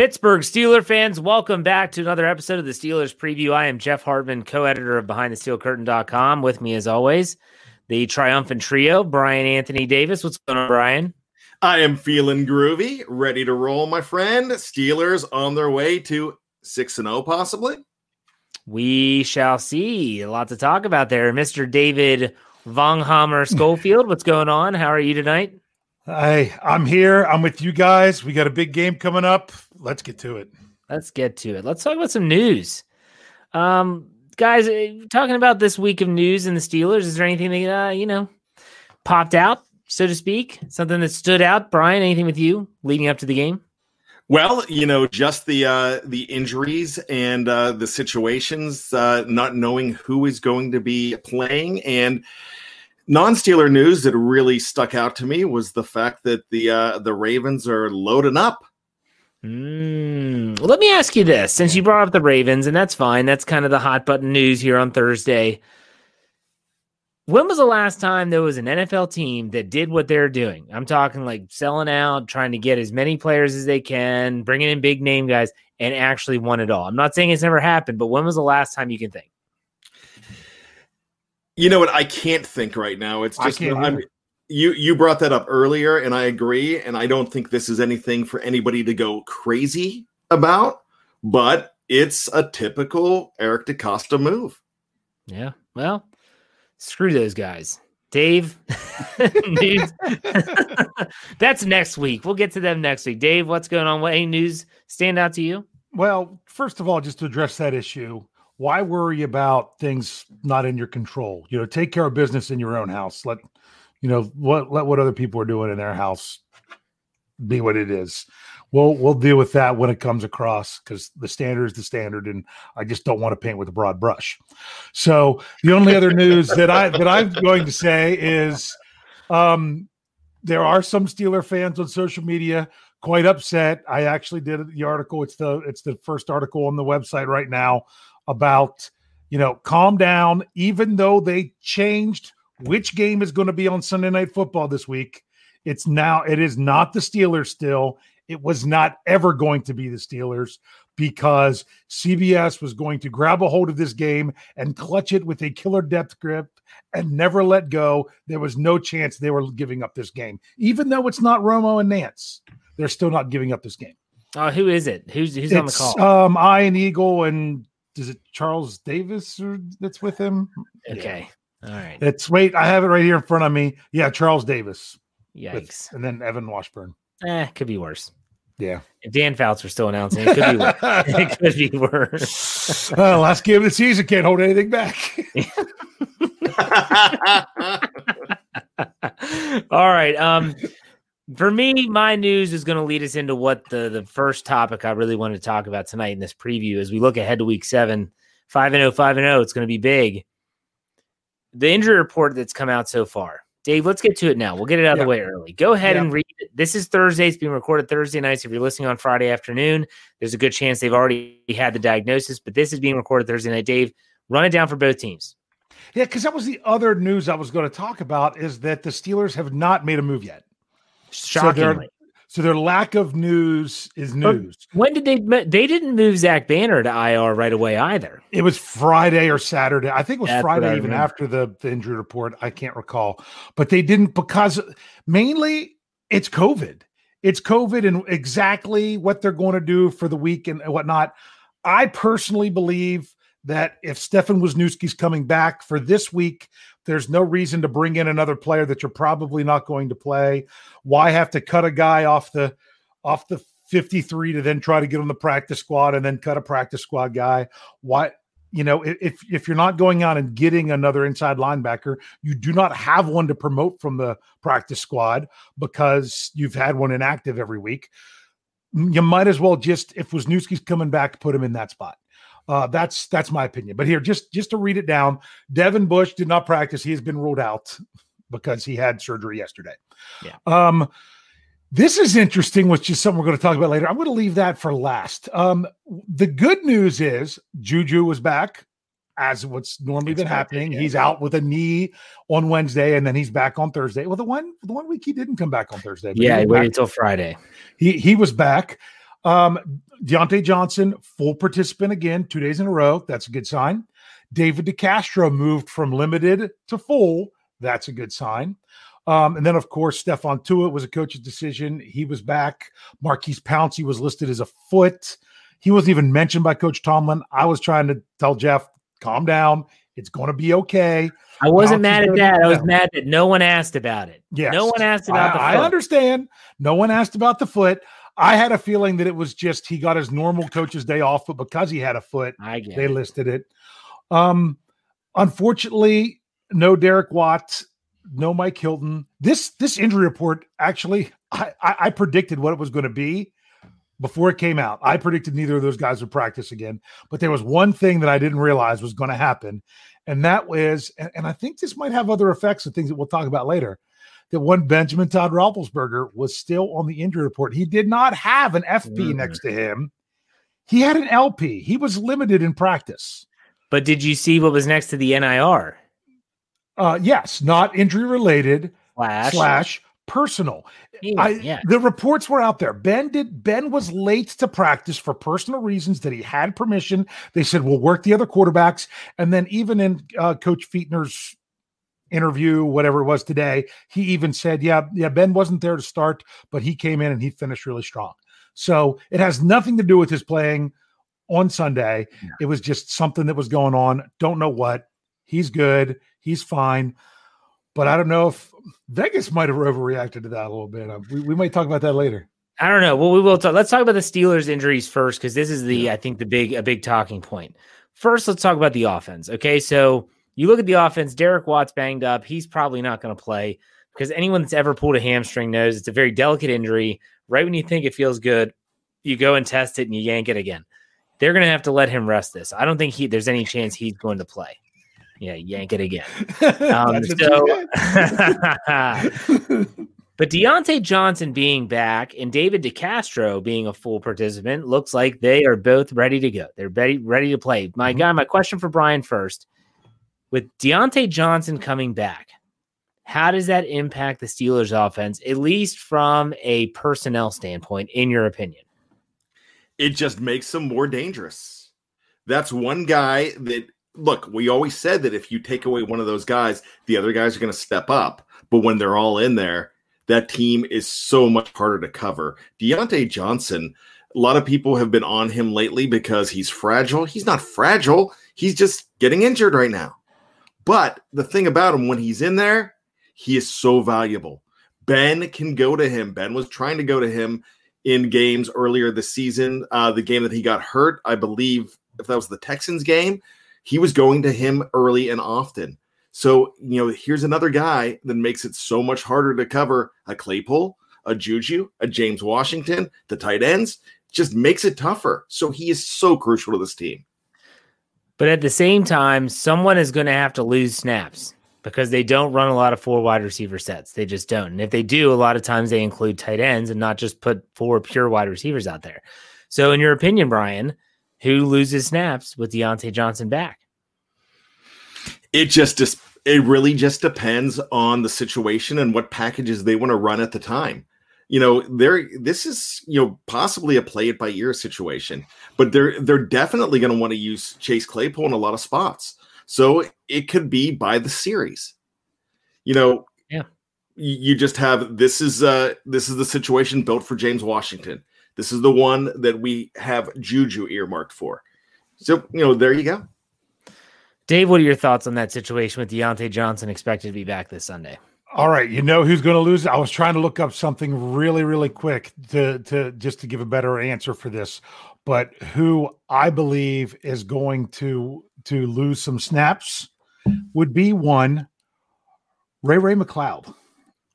Pittsburgh Steeler fans, welcome back to another episode of the Steelers Preview. I am Jeff Hartman, co-editor of BehindTheSteelCurtain.com. With me, as always, the triumphant trio, Brian Anthony Davis. What's going on, Brian? I am feeling groovy, ready to roll, my friend. Steelers on their way to six and zero, oh, possibly. We shall see. A lot to talk about there, Mister David Vonghammer Schofield. What's going on? How are you tonight? Hi, I'm here. I'm with you guys. We got a big game coming up. Let's get to it. Let's get to it. Let's talk about some news. Um, guys, uh, talking about this week of news in the Steelers, is there anything that uh, you know popped out, so to speak? Something that stood out, Brian? Anything with you leading up to the game? Well, you know, just the uh, the injuries and uh, the situations, uh, not knowing who is going to be playing, and non-Steeler news that really stuck out to me was the fact that the uh, the Ravens are loading up. Mm. Well, let me ask you this: since you brought up the Ravens, and that's fine, that's kind of the hot button news here on Thursday. When was the last time there was an NFL team that did what they're doing? I'm talking like selling out, trying to get as many players as they can, bringing in big name guys, and actually won it all. I'm not saying it's never happened, but when was the last time you can think? You know what? I can't think right now. It's just you you brought that up earlier, and I agree. And I don't think this is anything for anybody to go crazy about, but it's a typical Eric DeCosta move. Yeah. Well, screw those guys. Dave, that's next week. We'll get to them next week. Dave, what's going on? What any news stand out to you? Well, first of all, just to address that issue, why worry about things not in your control? You know, take care of business in your own house. Let you know what let what other people are doing in their house be what it is. We'll we'll deal with that when it comes across because the standard is the standard, and I just don't want to paint with a broad brush. So the only other news that I that I'm going to say is um, there are some Steeler fans on social media quite upset. I actually did the article. It's the it's the first article on the website right now about, you know, calm down, even though they changed which game is going to be on Sunday Night Football this week. It's now, it is not the Steelers still. It was not ever going to be the Steelers because CBS was going to grab a hold of this game and clutch it with a killer depth grip and never let go. There was no chance they were giving up this game, even though it's not Romo and Nance. They're still not giving up this game. Oh, who is it? Who's who's it's, on the call? Um, Ian Eagle and is it Charles Davis or that's with him? Okay. All right. It's wait, I have it right here in front of me. Yeah, Charles Davis. Yikes. With, and then Evan Washburn. Eh, could be worse. Yeah. If Dan Fouts were still announcing, it could be worse. it could be worse. well, last game of the season can't hold anything back. All right. Um for me, my news is going to lead us into what the the first topic I really want to talk about tonight in this preview as we look ahead to week seven, five and 0, 5 and 0. It's going to be big. The injury report that's come out so far. Dave, let's get to it now. We'll get it out of the way early. Go ahead yeah. and read it. This is Thursday. It's being recorded Thursday nights. If you're listening on Friday afternoon, there's a good chance they've already had the diagnosis, but this is being recorded Thursday night. Dave, run it down for both teams. Yeah, because that was the other news I was going to talk about is that the Steelers have not made a move yet. Shockingly. So so their lack of news is news. But when did they? They didn't move Zach Banner to IR right away either. It was Friday or Saturday. I think it was That's Friday, even after the, the injury report. I can't recall, but they didn't because mainly it's COVID. It's COVID and exactly what they're going to do for the week and whatnot. I personally believe that if Stefen Wisniewski's coming back for this week, there's no reason to bring in another player that you're probably not going to play. Why have to cut a guy off the off the 53 to then try to get on the practice squad and then cut a practice squad guy? Why you know, if if you're not going out and getting another inside linebacker, you do not have one to promote from the practice squad because you've had one inactive every week. You might as well just if Wisniewski's coming back, put him in that spot. Uh, that's that's my opinion. But here, just just to read it down, Devin Bush did not practice. He has been ruled out because he had surgery yesterday. Yeah. Um, this is interesting, which is something we're going to talk about later. I'm going to leave that for last. Um, the good news is Juju was back, as what's normally been happening. Yeah. He's out with a knee on Wednesday, and then he's back on Thursday. Well, the one the one week he didn't come back on Thursday. Yeah, he waited until Friday. He he was back. Um, Diontae Johnson, full participant again, two days in a row. That's a good sign. David DeCastro moved from limited to full. That's a good sign. Um, and then, of course, Stephon Tuitt was a coach's decision. He was back. Maurkice Pouncey was listed as a foot. He wasn't even mentioned by Coach Tomlin. I was trying to tell Jeff, calm down. It's going to be okay. I wasn't mad at that. I was mad that no one asked about it. Yes. No one asked about I, the I understand. No one asked about the foot. I had a feeling that it was just he got his normal coach's day off, but because he had a foot, they it. listed it. Um, unfortunately, no Derek Watts, no Mike Hilton. This this injury report actually, I, I, I predicted what it was going to be before it came out. I predicted neither of those guys would practice again, but there was one thing that I didn't realize was going to happen, and that was, and, and I think this might have other effects and things that we'll talk about later. That one Benjamin Todd Roethlisberger was still on the injury report. He did not have an FP Mhm. next to him. He had an LP. He was limited in practice. But did you see what was next to the NIR? Uh, yes, not injury related Flash. slash personal. Yeah, I, yeah. The reports were out there. Ben did. Ben was late to practice for personal reasons that he had permission. They said we'll work the other quarterbacks, and then even in uh, Coach Fichtner's interview, whatever it was today, he even said, "Yeah, yeah, Ben wasn't there to start, but he came in and he finished really strong." So it has nothing to do with his playing on Sunday. Yeah. It was just something that was going on. Don't know what. He's good. He's fine. But I don't know if Vegas might have overreacted to that a little bit. Uh, We, we might talk about that later. I don't know. Well, we will talk. Let's talk about the Steelers' injuries first, because this is the I think the big a big talking point. First, let's talk about the offense. Okay, so you look at the offense. Derek Watt's banged up. He's probably not going to play because anyone that's ever pulled a hamstring knows it's a very delicate injury. Right when you think it feels good, you go and test it and you yank it again. They're going to have to let him rest this. I don't think he there's any chance he's going to play. Yeah, yank it again. Um, so, but Diontae Johnson being back and David DeCastro being a full participant looks like they are both ready to go. They're ready, ready to play. My Mhm. guy, my question for Brian first: With Diontae Johnson coming back, how does that impact the Steelers' offense, at least from a personnel standpoint, in your opinion? it just makes them more dangerous. That's one guy that look, we always said that if you take away one of those guys, the other guys are going to step up. But when they're all in there, that team is so much harder to cover. Diontae Johnson, a lot of people have been on him lately because he's fragile. He's not fragile, he's just getting injured right now. But the thing about him, when he's in there, he is so valuable. Ben can go to him. Ben was trying to go to him in games earlier this season. Uh, the game that he got hurt, I believe, if that was the Texans game, he was going to him early and often. So, you know, here's another guy that makes it so much harder to cover a Claypool, a Juju, a James Washington, the tight ends, just makes it tougher. So he is so crucial to this team. But at the same time, someone is going to have to lose snaps because they don't run a lot of four wide receiver sets. They just don't. And if they do, a lot of times they include tight ends and not just put four pure wide receivers out there. So, in your opinion, Brian, who loses snaps with Diontae Johnson back? It just just it really just depends on the situation and what packages they want to run at the time. You know, there this is you know possibly a play it by ear situation, but they're they're definitely going to want to use Chase Claypool in a lot of spots. So it could be by the series. You know, Yeah. You just have this is uh this is the situation built for James Washington. This is the one that we have Juju earmarked for. So, you know, there you go. Dave, what are your thoughts on that situation with Diontae Johnson expected to be back this Sunday? All right, you know who's going to lose? I was trying to look up something really, really quick to to just to give a better answer for this, but who I believe is going to to lose some snaps would be one Ray Ray McCloud.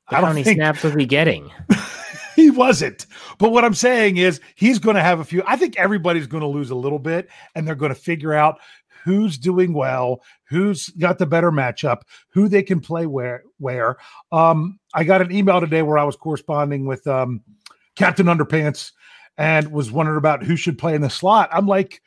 I How don't many think snaps was he getting? he wasn't. But what I'm saying is he's going to have a few. I think everybody's going to lose a little bit, and they're going to figure out who's doing well, who's got the better matchup, who they can play where. Where um, I got an email today where I was corresponding with um, Captain Underpants and was wondering about who should play in the slot. I'm like.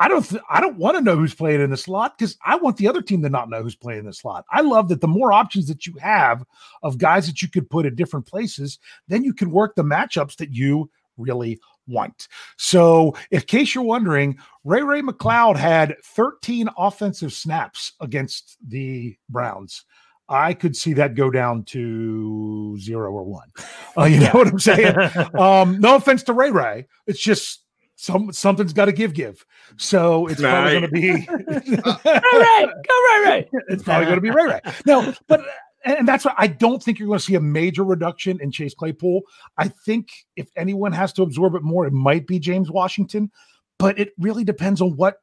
I don't. Th- I don't want to know who's playing in the slot because I want the other team to not know who's playing in the slot. I love that the more options that you have of guys that you could put at different places, then you can work the matchups that you really want. So, in case you're wondering, Ray Ray McCloud had 13 offensive snaps against the Browns. I could see that go down to zero or one. Uh, you know what I'm saying? um, no offense to Ray Ray. It's just some something's got to give give. So it's probably going to be Ray Ray, go Ray Ray. It's probably going to be Ray Ray. No, but and that's why I don't think you're going to see a major reduction in Chase Claypool. I think if anyone has to absorb it more, it might be James Washington, but it really depends on what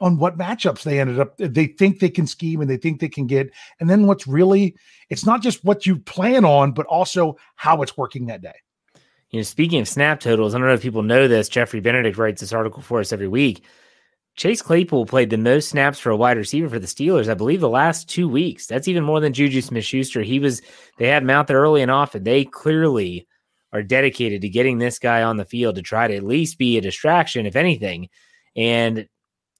on what matchups they ended up they think they can scheme and they think they can get. And then what's really it's not just what you plan on but also how it's working that day. You know speaking of snap totals i don't know if people know this jeffrey benedict writes this article for us every week chase claypool played the most snaps for a wide receiver for the steelers i believe the last two weeks that's even more than juju smith-schuster he was they had him out there early and often they clearly are dedicated to getting this guy on the field to try to at least be a distraction if anything and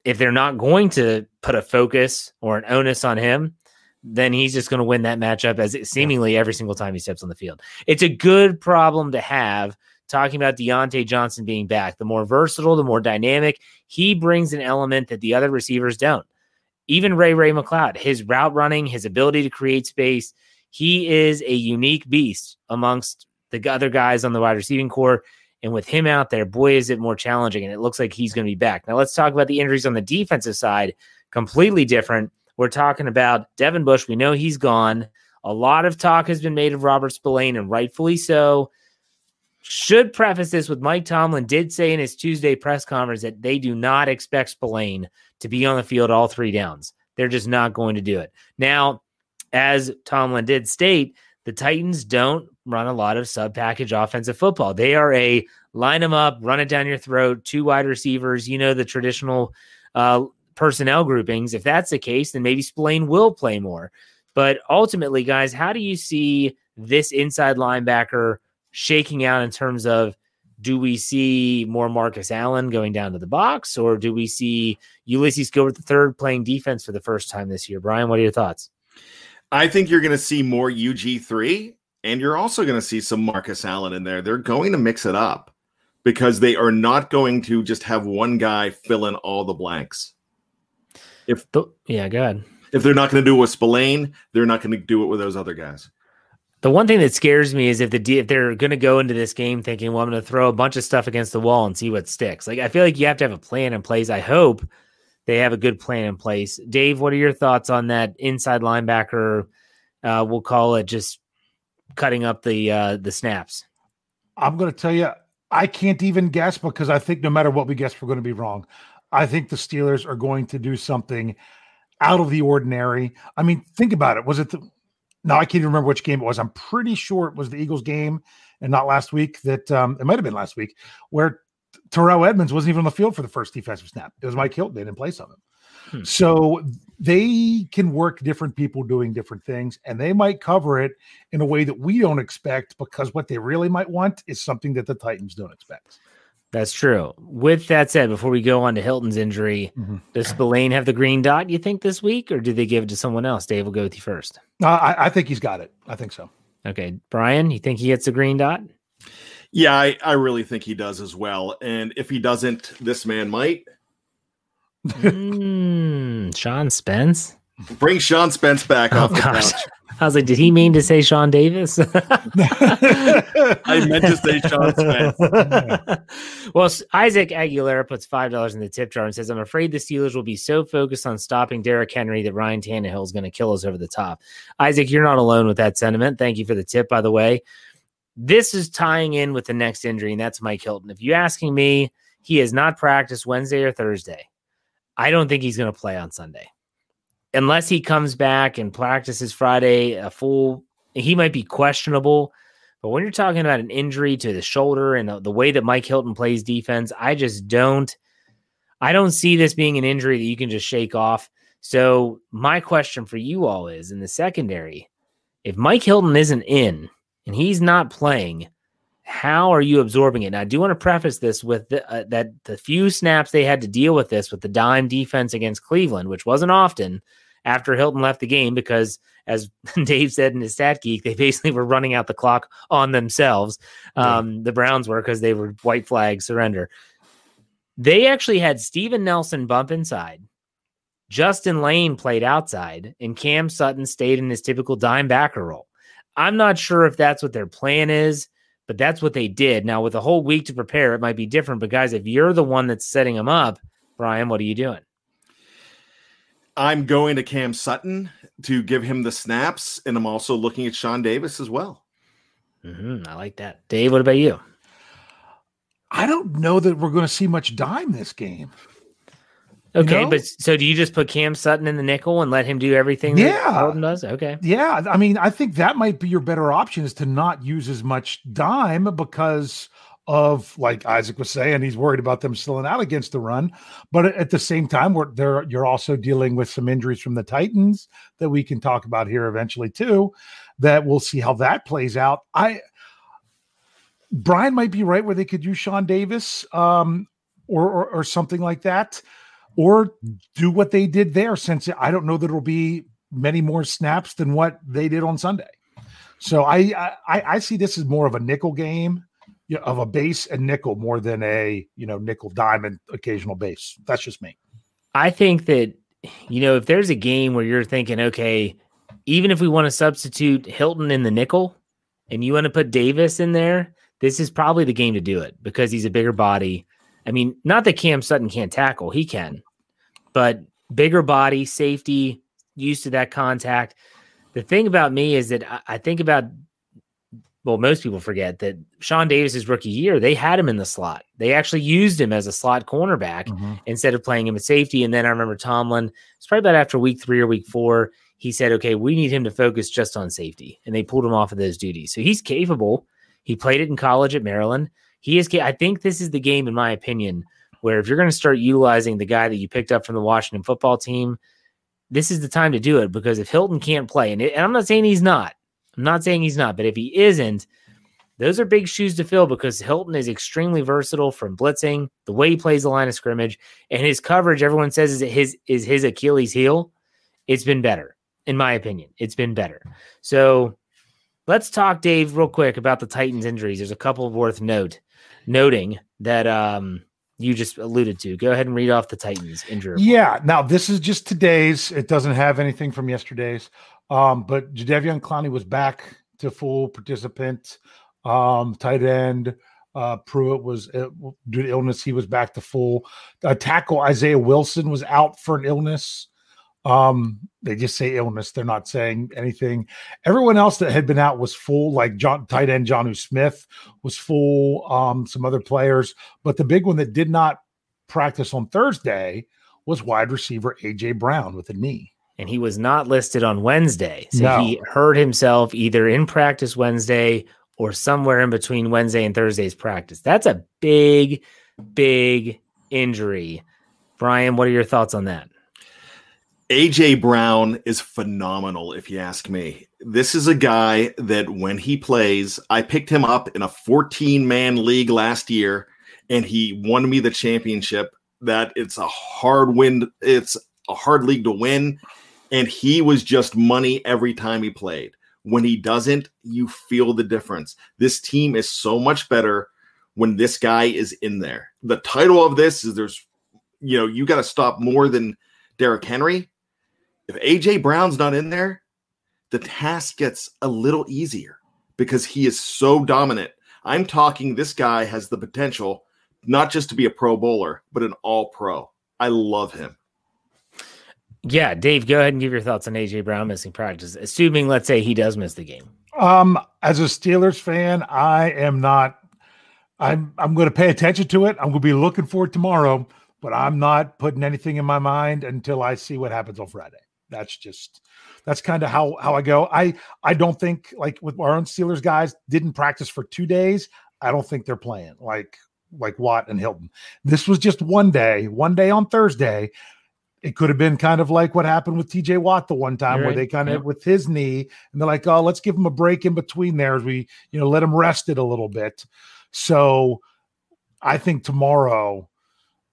if they're not going to put a focus or an onus on him, then he's just going to win that matchup as seemingly every single time he steps on the field. It's a good problem to have. Talking about Diontae Johnson being back, the more versatile, the more dynamic, he brings an element that the other receivers don't. Even Ray Ray McCloud, his route running, his ability to create space, he is a unique beast amongst the other guys on the wide receiving core. And with him out there, boy, is it more challenging. And it looks like he's going to be back. Now, let's talk about the injuries on the defensive side. Completely different. We're talking about Devin Bush. We know he's gone. A lot of talk has been made of Robert Spillane, and rightfully so. Should preface this with Mike Tomlin did say in his Tuesday press conference that they do not expect Spillane to be on the field all three downs. They're just not going to do it. Now, as Tomlin did state, the Titans don't run a lot of sub package offensive football. They are a line them up, run it down your throat, two wide receivers, you know, the traditional uh, personnel groupings. If that's the case, then maybe Spillane will play more. But ultimately, guys, how do you see this inside linebacker shaking out in terms of do we see more Marcus Allen going down to the box, or do we see Ulysses Gilbert the third playing defense for the first time this year? Brian, what are your thoughts? I think you're going to see more UG3 and you're also going to see some Marcus Allen in there. They're going to mix it up because they are not going to just have one guy fill in all the blanks. If yeah, go ahead. If they're not going to do it with Spillane, they're not going to do it with those other guys. The one thing that scares me is if the if they're going to go into this game thinking, "Well, I'm going to throw a bunch of stuff against the wall and see what sticks." Like I feel like you have to have a plan in place. I hope they have a good plan in place. Dave, what are your thoughts on that inside linebacker? Uh, we'll call it just cutting up the uh, the snaps? I'm going to tell you, I can't even guess because I think no matter what we guess, we're going to be wrong. I think the Steelers are going to do something out of the ordinary. I mean, think about it. Was it the no, I can't even remember which game it was. I'm pretty sure it was the Eagles game and not last week that um, it might have been last week where Terrell Edmunds wasn't even on the field for the first defensive snap. It was Mike Hilton in place of him. Hmm. So they can work different people doing different things, and they might cover it in a way that we don't expect because what they really might want is something that the Titans don't expect. That's true. With that said, before we go on to Hilton's injury, mm-hmm. does Spillane have the green dot, you think, this week, or do they give it to someone else? Dave will go with you first. Uh, I, I think he's got it. I think so. Okay. Brian, you think he gets the green dot? Yeah, I, I really think he does as well. And if he doesn't, this man might mm, Sean Spence. Bring Sean Spence back oh, off the gosh. couch. I was like, did he mean to say Sean Davis? I meant to say Sean Spence. well, Isaac Aguilera puts five dollars in the tip jar and says, "I'm afraid the Steelers will be so focused on stopping Derrick Henry that Ryan Tannehill is going to kill us over the top." Isaac, you're not alone with that sentiment. Thank you for the tip, by the way. This is tying in with the next injury, and that's Mike Hilton. If you're asking me, he has not practiced Wednesday or Thursday. I don't think he's going to play on Sunday unless he comes back and practices Friday a full. He might be questionable, but when you're talking about an injury to the shoulder and the, the way that Mike Hilton plays defense, I just don't. I don't see this being an injury that you can just shake off. So my question for you all is in the secondary, if Mike Hilton isn't in and he's not playing, how are you absorbing it? Now, I do want to preface this with the, uh, that the few snaps they had to deal with this with the dime defense against Cleveland, which wasn't often, after Hilton left the game because, as Dave said in his stat geek, they basically were running out the clock on themselves. Um, yeah. The Browns were because they were white flag surrender. They actually had Steven Nelson bump inside. Justin Layne played outside, and Cam Sutton stayed in his typical dime backer role. I'm not sure if that's what their plan is, but that's what they did. Now, with a whole week to prepare, it might be different. But guys, if you're the one that's setting them up, Brian, what are you doing? I'm going to Cam Sutton to give him the snaps, and I'm also looking at Sean Davis as well. Mm-hmm, I like that. Dave, what about you? I don't know that we're going to see much dime this game. Okay, you know? but so do you just put Cam Sutton in the nickel and let him do everything yeah. Hilton does? Okay. Yeah. I mean, I think that might be your better option is to not use as much dime because of like Isaac was saying, he's worried about them selling out against the run. But at the same time, we're there you're also dealing with some injuries from the Titans that we can talk about here eventually too. That we'll see how that plays out. I Brian might be right where they could use Sean Davis um, or, or, or something like that or do what they did there since I don't know that it'll be many more snaps than what they did on Sunday. So I I, I see this as more of a nickel game you know, of a base and nickel more than a you know nickel diamond occasional base. That's just me. I think that you know if there's a game where you're thinking, okay, even if we want to substitute Hilton in the nickel and you want to put Davis in there, this is probably the game to do it because he's a bigger body. I mean, not that Cam Sutton can't tackle, he can, but bigger body, safety, used to that contact. The thing about me is that I, I think about, well, most people forget that Sean Davis's rookie year, they had him in the slot. They actually used him as a slot cornerback mm-hmm. instead of playing him at safety. And then I remember Tomlin, it's probably about after week three or week four, he said, okay, we need him to focus just on safety. And they pulled him off of those duties. So he's capable. He played it in college at Maryland he is. I think this is the game, in my opinion, where if you're going to start utilizing the guy that you picked up from the Washington football team, this is the time to do it because if Hilton can't play, and, it, and I'm not saying he's not, I'm not saying he's not, but if he isn't, those are big shoes to fill because Hilton is extremely versatile from blitzing, the way he plays the line of scrimmage, and his coverage. Everyone says is his is his Achilles heel. It's been better, in my opinion. It's been better. So let's talk, Dave, real quick about the Titans' injuries. There's a couple worth note noting that um, you just alluded to. Go ahead and read off the Titans injury. Yeah. Now this is just today's. It doesn't have anything from yesterday's. Um, but Jadeveon Clowney was back to full participant. Um, tight end. Uh, Pruitt was uh, due to illness. He was back to full. Uh, tackle Isaiah Wilson was out for an illness. Um, they just say illness. They're not saying anything. Everyone else that had been out was full, like John tight end Jonnu Smith was full. Um, some other players, but the big one that did not practice on Thursday was wide receiver AJ Brown with a knee. And he was not listed on Wednesday. So no. he hurt himself either in practice Wednesday or somewhere in between Wednesday and Thursday's practice. That's a big, big injury. Brian, what are your thoughts on that? AJ Brown is phenomenal, if you ask me. This is a guy that when he plays, I picked him up in a 14 man league last year, and he won me the championship. That it's a hard win, it's a hard league to win, and he was just money every time he played. When he doesn't, you feel the difference. This team is so much better when this guy is in there. The title of this is there's, you know, you got to stop more than Derrick Henry if AJ Brown's not in there, the task gets a little easier because he is so dominant. I'm talking this guy has the potential not just to be a pro bowler, but an all pro. I love him. Yeah, Dave, go ahead and give your thoughts on AJ Brown missing practice, assuming let's say he does miss the game. Um, as a Steelers fan, I am not I'm I'm going to pay attention to it. I'm going to be looking for it tomorrow, but I'm not putting anything in my mind until I see what happens on Friday that's just that's kind of how how I go. I I don't think like with our own Steelers guys didn't practice for two days. I don't think they're playing like like Watt and Hilton. This was just one day, one day on Thursday. It could have been kind of like what happened with TJ Watt the one time right. where they kind of with his knee and they're like, oh, let's give him a break in between there as we, you know, let him rest it a little bit. So I think tomorrow,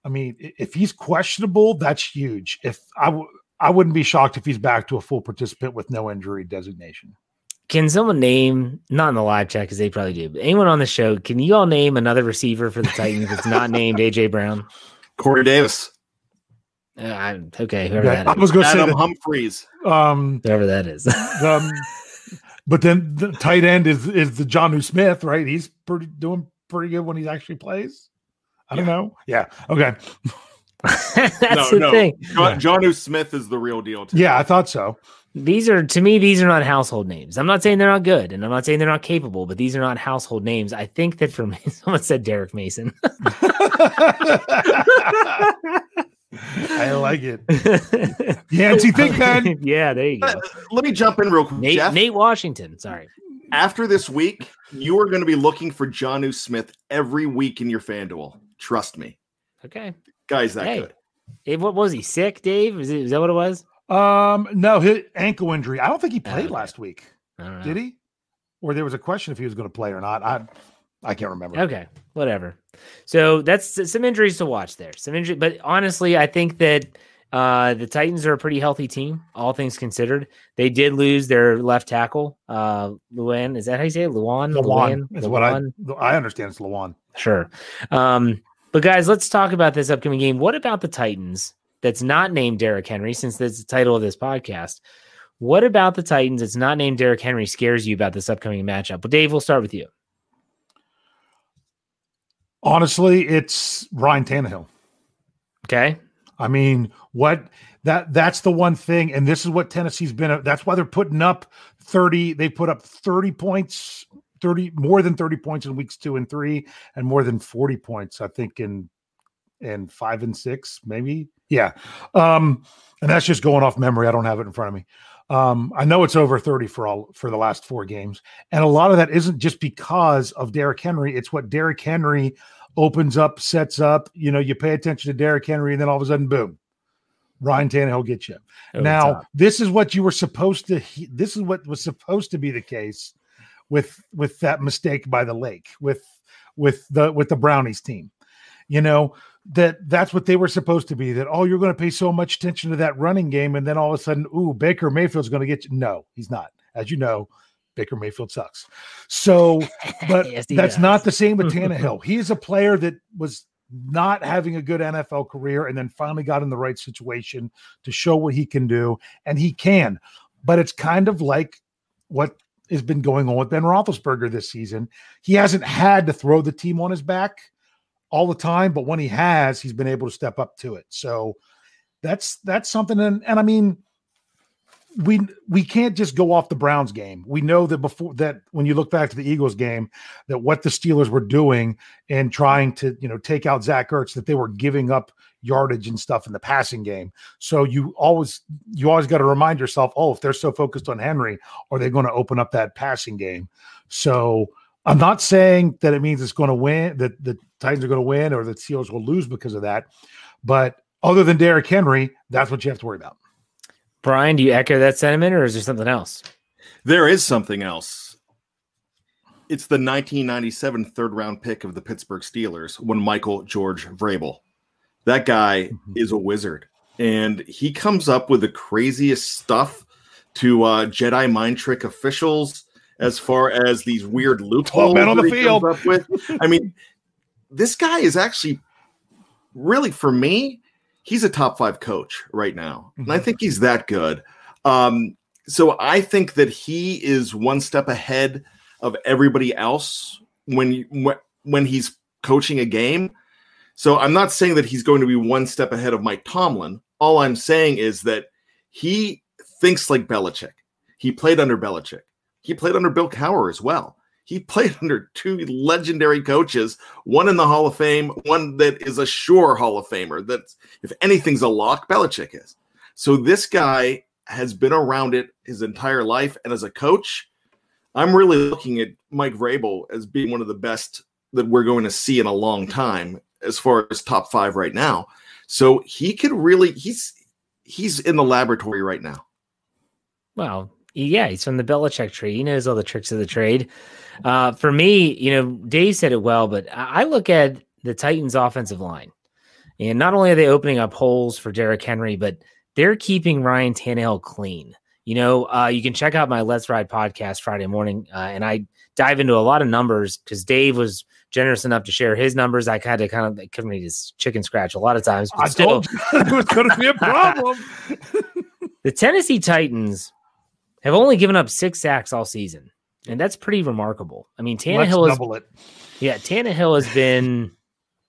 I mean, if he's questionable, that's huge. If I I wouldn't be shocked if he's back to a full participant with no injury designation. Can someone name not in the live chat because they probably do, but anyone on the show? Can you all name another receiver for the Titans that's not named AJ Brown? Corey Davis, Uh, I, okay, whoever Yeah, I that is, was going to say Adam that, Humphreys. um, whoever that is. um, but then the tight end is is the John Smith, right? He's pretty doing pretty good when he actually plays. I don't know. Yeah. Okay. that's no, the no. thing. John, John Smith is the real deal. too. Yeah, I thought so. These are to me, these are not household names. I'm not saying they're not good, and I'm not saying they're not capable, but these are not household names. I think that for me, someone said Derek Mason. I like it. Yancey think man. yeah, there you go. Uh, Let me jump in real quick. Nate, Jeff, Nate Washington. Sorry. after this week, you are going to be looking for John Smith every week in your FanDuel. Trust me. Okay. Guy's that Hey. good. Eh, what was he sick, Dave? Is, it, is that what it was? Um, no, his ankle injury. I don't think he played okay. last week. I don't know. Did he? Or there was a question if he was going to play or not. I I can't remember. Okay, whatever. So that's some injuries to watch there. Some injury, but honestly, I think that uh, the Titans are a pretty healthy team, all things considered. They did lose their left tackle, uh, Luan. Is that how you say it? Luan? Lawan is what I I understand. It's Lawan. Sure. Um, but guys, let's talk about this upcoming game. What about the Titans? That's not named Derrick Henry, since that's the title of this podcast. What about the Titans? It's not named Derrick Henry. Scares you about this upcoming matchup? Well, Dave, we'll start with you. Honestly, it's Ryan Tannehill. Okay. I mean, what that that's the one thing, and this is what Tennessee's been. That's why they're putting up thirty. They put up thirty points, thirty more than thirty points in weeks two and three, and more than forty points, I think, in in five and six, maybe. Yeah, um, and that's just going off memory. I don't have it in front of me. Um, I know it's over thirty for all for the last four games, and a lot of that isn't just because of Derrick Henry. It's what Derrick Henry opens up, sets up. You know, you pay attention to Derrick Henry, and then all of a sudden, boom, Ryan Tannehill gets you. Over now, this is what you were supposed to. This is what was supposed to be the case with with that mistake by the lake with with the with the Brownies team. You know that that's what they were supposed to be. That oh, you're going to pay so much attention to that running game, and then all of a sudden, ooh, Baker Mayfield's going to get you. No, he's not. As you know, Baker Mayfield sucks. So, but Yes, that's does. not the same with Tannehill. he is a player that was not having a good NFL career and then finally got in the right situation to show what he can do, and he can. But it's kind of like what has been going on with Ben Roethlisberger this season. He hasn't had to throw the team on his back all the time, but when he has, he's been able to step up to it. So that's that's something. And, and I mean, we we can't just go off the Browns game. We know that before that when you look back to the Eagles game, that what the Steelers were doing and trying to you know take out Zach Ertz, that they were giving up yardage and stuff in the passing game. So you always you always got to remind yourself, oh, if they're so focused on Henry, are they going to open up that passing game? So I'm not saying that it means it's going to win, that the Titans are going to win or the Steelers will lose because of that. But other than Derrick Henry, that's what you have to worry about. Brian, do you echo that sentiment or is there something else? There is something else. It's the 1997 third round pick of the Pittsburgh Steelers when Michael George Vrabel. That guy Mhm. is a wizard. And he comes up with the craziest stuff to uh, Jedi mind trick officials as far as these weird loopholes. men on the he comes field. Up with. I mean, this guy is actually really, for me, he's a top five coach right now. And I Mhm. think he's that good. Um, so I think that he is one step ahead of everybody else when when he's coaching a game. So I'm not saying that he's going to be one step ahead of Mike Tomlin. All I'm saying is that he thinks like Belichick. He played under Belichick. He played under Bill Cowher as well. He played under two legendary coaches, one in the Hall of Fame, one that is a sure Hall of Famer. That if anything's a lock, Belichick is. So this guy has been around it his entire life, and as a coach, I'm really looking at Mike Vrabel as being one of the best that we're going to see in a long time, as far as top five right now. So he could really he's he's in the laboratory right now. Well, yeah, he's from the Belichick tree. He knows all the tricks of the trade. Uh, for me, you know, Dave said it well, but I look at the Titans' offensive line, and not only are they opening up holes for Derrick Henry, but they're keeping Ryan Tannehill clean. You know, uh, you can check out my Let's Ride podcast Friday morning, uh, and I dive into a lot of numbers because Dave was generous enough to share his numbers. I kind of kind of couldn't his chicken scratch a lot of times. I still, told you it was going to be a problem. the Tennessee Titans have only given up six sacks all season, and that's pretty remarkable. I mean, Tannehill Let's double it. Yeah, Tannehill has been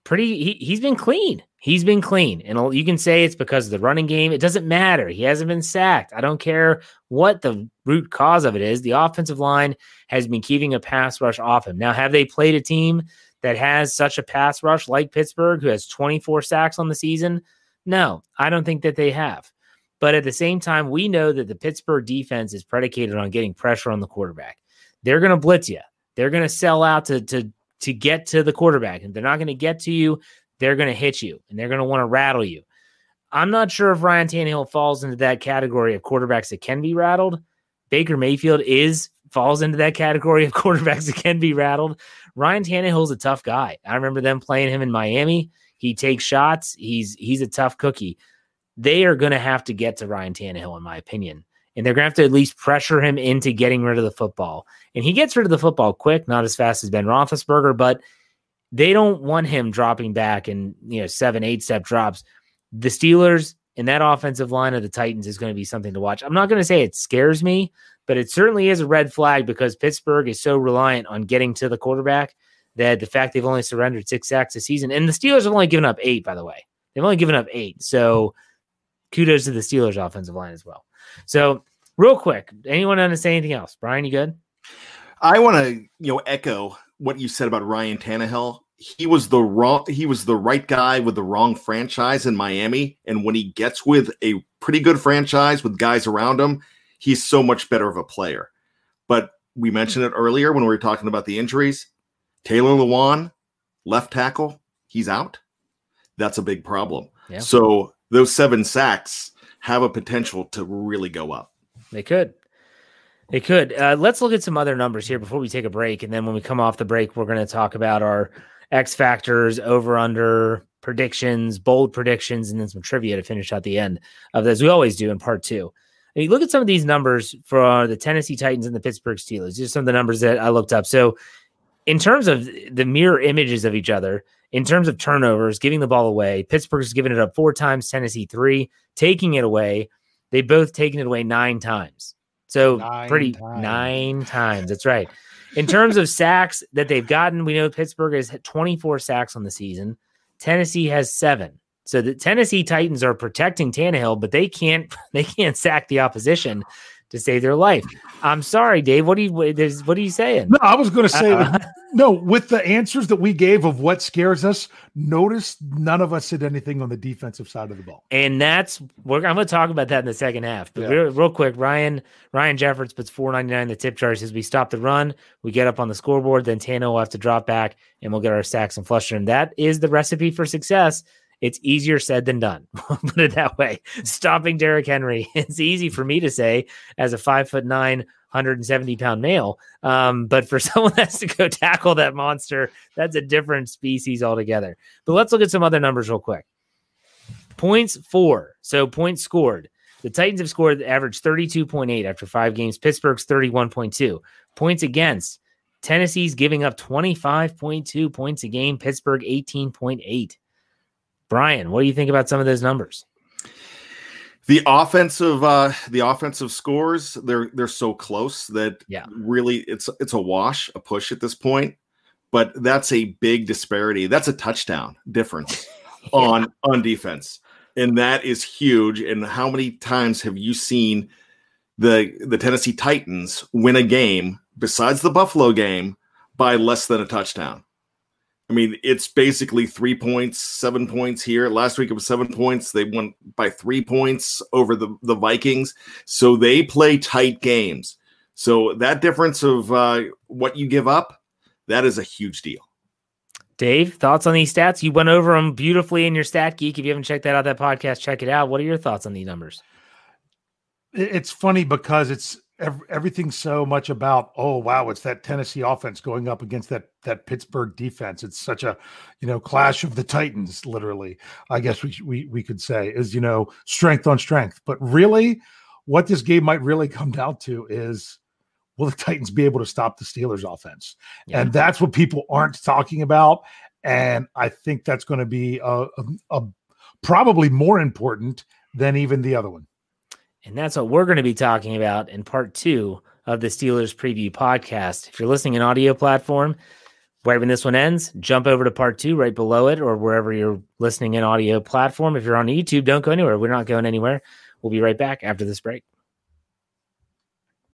pretty. He, he's been clean. He's been clean. And you can say it's because of the running game. It doesn't matter. He hasn't been sacked. I don't care what the root cause of it is. The offensive line has been keeping a pass rush off him. Now, have they played a team that has such a pass rush like Pittsburgh, who has 24 sacks on the season? No, I don't think that they have. But at the same time, we know that the Pittsburgh defense is predicated on getting pressure on the quarterback. They're going to blitz you. They're going to sell out to, to, to get to the quarterback. And they're not going to get to you they're going to hit you and they're going to want to rattle you. I'm not sure if Ryan Tannehill falls into that category of quarterbacks that can be rattled. Baker Mayfield is falls into that category of quarterbacks that can be rattled. Ryan Tannehill's a tough guy. I remember them playing him in Miami. He takes shots. He's he's a tough cookie. They are going to have to get to Ryan Tannehill, in my opinion, and they're going to have to at least pressure him into getting rid of the football. And he gets rid of the football quick, not as fast as Ben Roethlisberger, but they don't want him dropping back and you know seven, eight step drops. The Steelers and that offensive line of the Titans is going to be something to watch. I'm not going to say it scares me, but it certainly is a red flag because Pittsburgh is so reliant on getting to the quarterback that the fact they've only surrendered six sacks a season, and the Steelers have only given up eight, by the way. They've only given up eight. So kudos to the Steelers offensive line as well. So real quick, anyone want to say anything else? Brian, you good? I want to, you know, echo what you said about Ryan Tannehill. He was the wrong he was the right guy with the wrong franchise in Miami. And when he gets with a pretty good franchise with guys around him, he's so much better of a player. But we mentioned it earlier when we were talking about the injuries. Taylor Lewan, left tackle, he's out. That's a big problem. Yeah. So those seven sacks have a potential to really go up. They could. It could. Uh, let's look at some other numbers here before we take a break. And then when we come off the break, we're going to talk about our X factors, over under predictions, bold predictions, and then some trivia to finish out the end of this. We always do in part two. And you look at some of these numbers for the Tennessee Titans and the Pittsburgh Steelers. These are some of the numbers that I looked up. So, in terms of the mirror images of each other, in terms of turnovers, giving the ball away, Pittsburgh's given it up four times, Tennessee three, taking it away. They both taken it away nine times. So nine pretty times. nine times. That's right. In terms of sacks that they've gotten, we know Pittsburgh has 24 sacks on the season. Tennessee has seven. So the Tennessee Titans are protecting Tannehill, but they can't they can't sack the opposition to save their life. I'm sorry, Dave. What are you what are you saying? No, I was going to say uh no. With the answers that we gave of what scares us, notice none of us said anything on the defensive side of the ball. And that's we're, I'm going to talk about that in the second half. But yeah. real, real, quick, Ryan Ryan Jeffords puts 4.99 the tip jar. Says we stop the run, we get up on the scoreboard, then Tannehill have to drop back, and we'll get our sacks and flush And That is the recipe for success. It's easier said than done. Put it that way. Stopping Derrick Henry. It's easy for me to say as a five foot nine, 170 pound male. Um, but for someone that's to go tackle that monster, that's a different species altogether. But let's look at some other numbers real quick. Points four. So points scored. The Titans have scored the average 32.8 after five games. Pittsburgh's 31.2. Points against. Tennessee's giving up 25.2 points a game. Pittsburgh 18.8. Brian, what do you think about some of those numbers? The offensive, uh, the offensive scores they're they're so close that yeah, really it's it's a wash, a push at this point. But that's a big disparity. That's a touchdown difference yeah. on on defense, and that is huge. And how many times have you seen the the Tennessee Titans win a game besides the Buffalo game by less than a touchdown? I mean, it's basically three points, seven points here. Last week it was seven points. They won by three points over the, the Vikings. So they play tight games. So that difference of uh, what you give up, that is a huge deal. Dave, thoughts on these stats? You went over them beautifully in your Stat Geek. If you haven't checked that out, that podcast, check it out. What are your thoughts on these numbers? It's funny because it's ev- everything's so much about oh wow it's that tennessee offense going up against that that pittsburgh defense. It's such a you know clash of the titans literally i guess we we, we could say is you know strength on strength. But really what this game might really come down to is will the titans be able to stop the steelers offense? Yeah. and that's what people aren't talking about. And i think that's going to be a, a, a probably more important than even the other one and that's what we're going to be talking about in part two of the Steelers preview podcast. If you're listening in audio platform, right when this one ends, jump over to part two right below it or wherever you're listening in audio platform. If you're on YouTube, don't go anywhere. We're not going anywhere. We'll be right back after this break.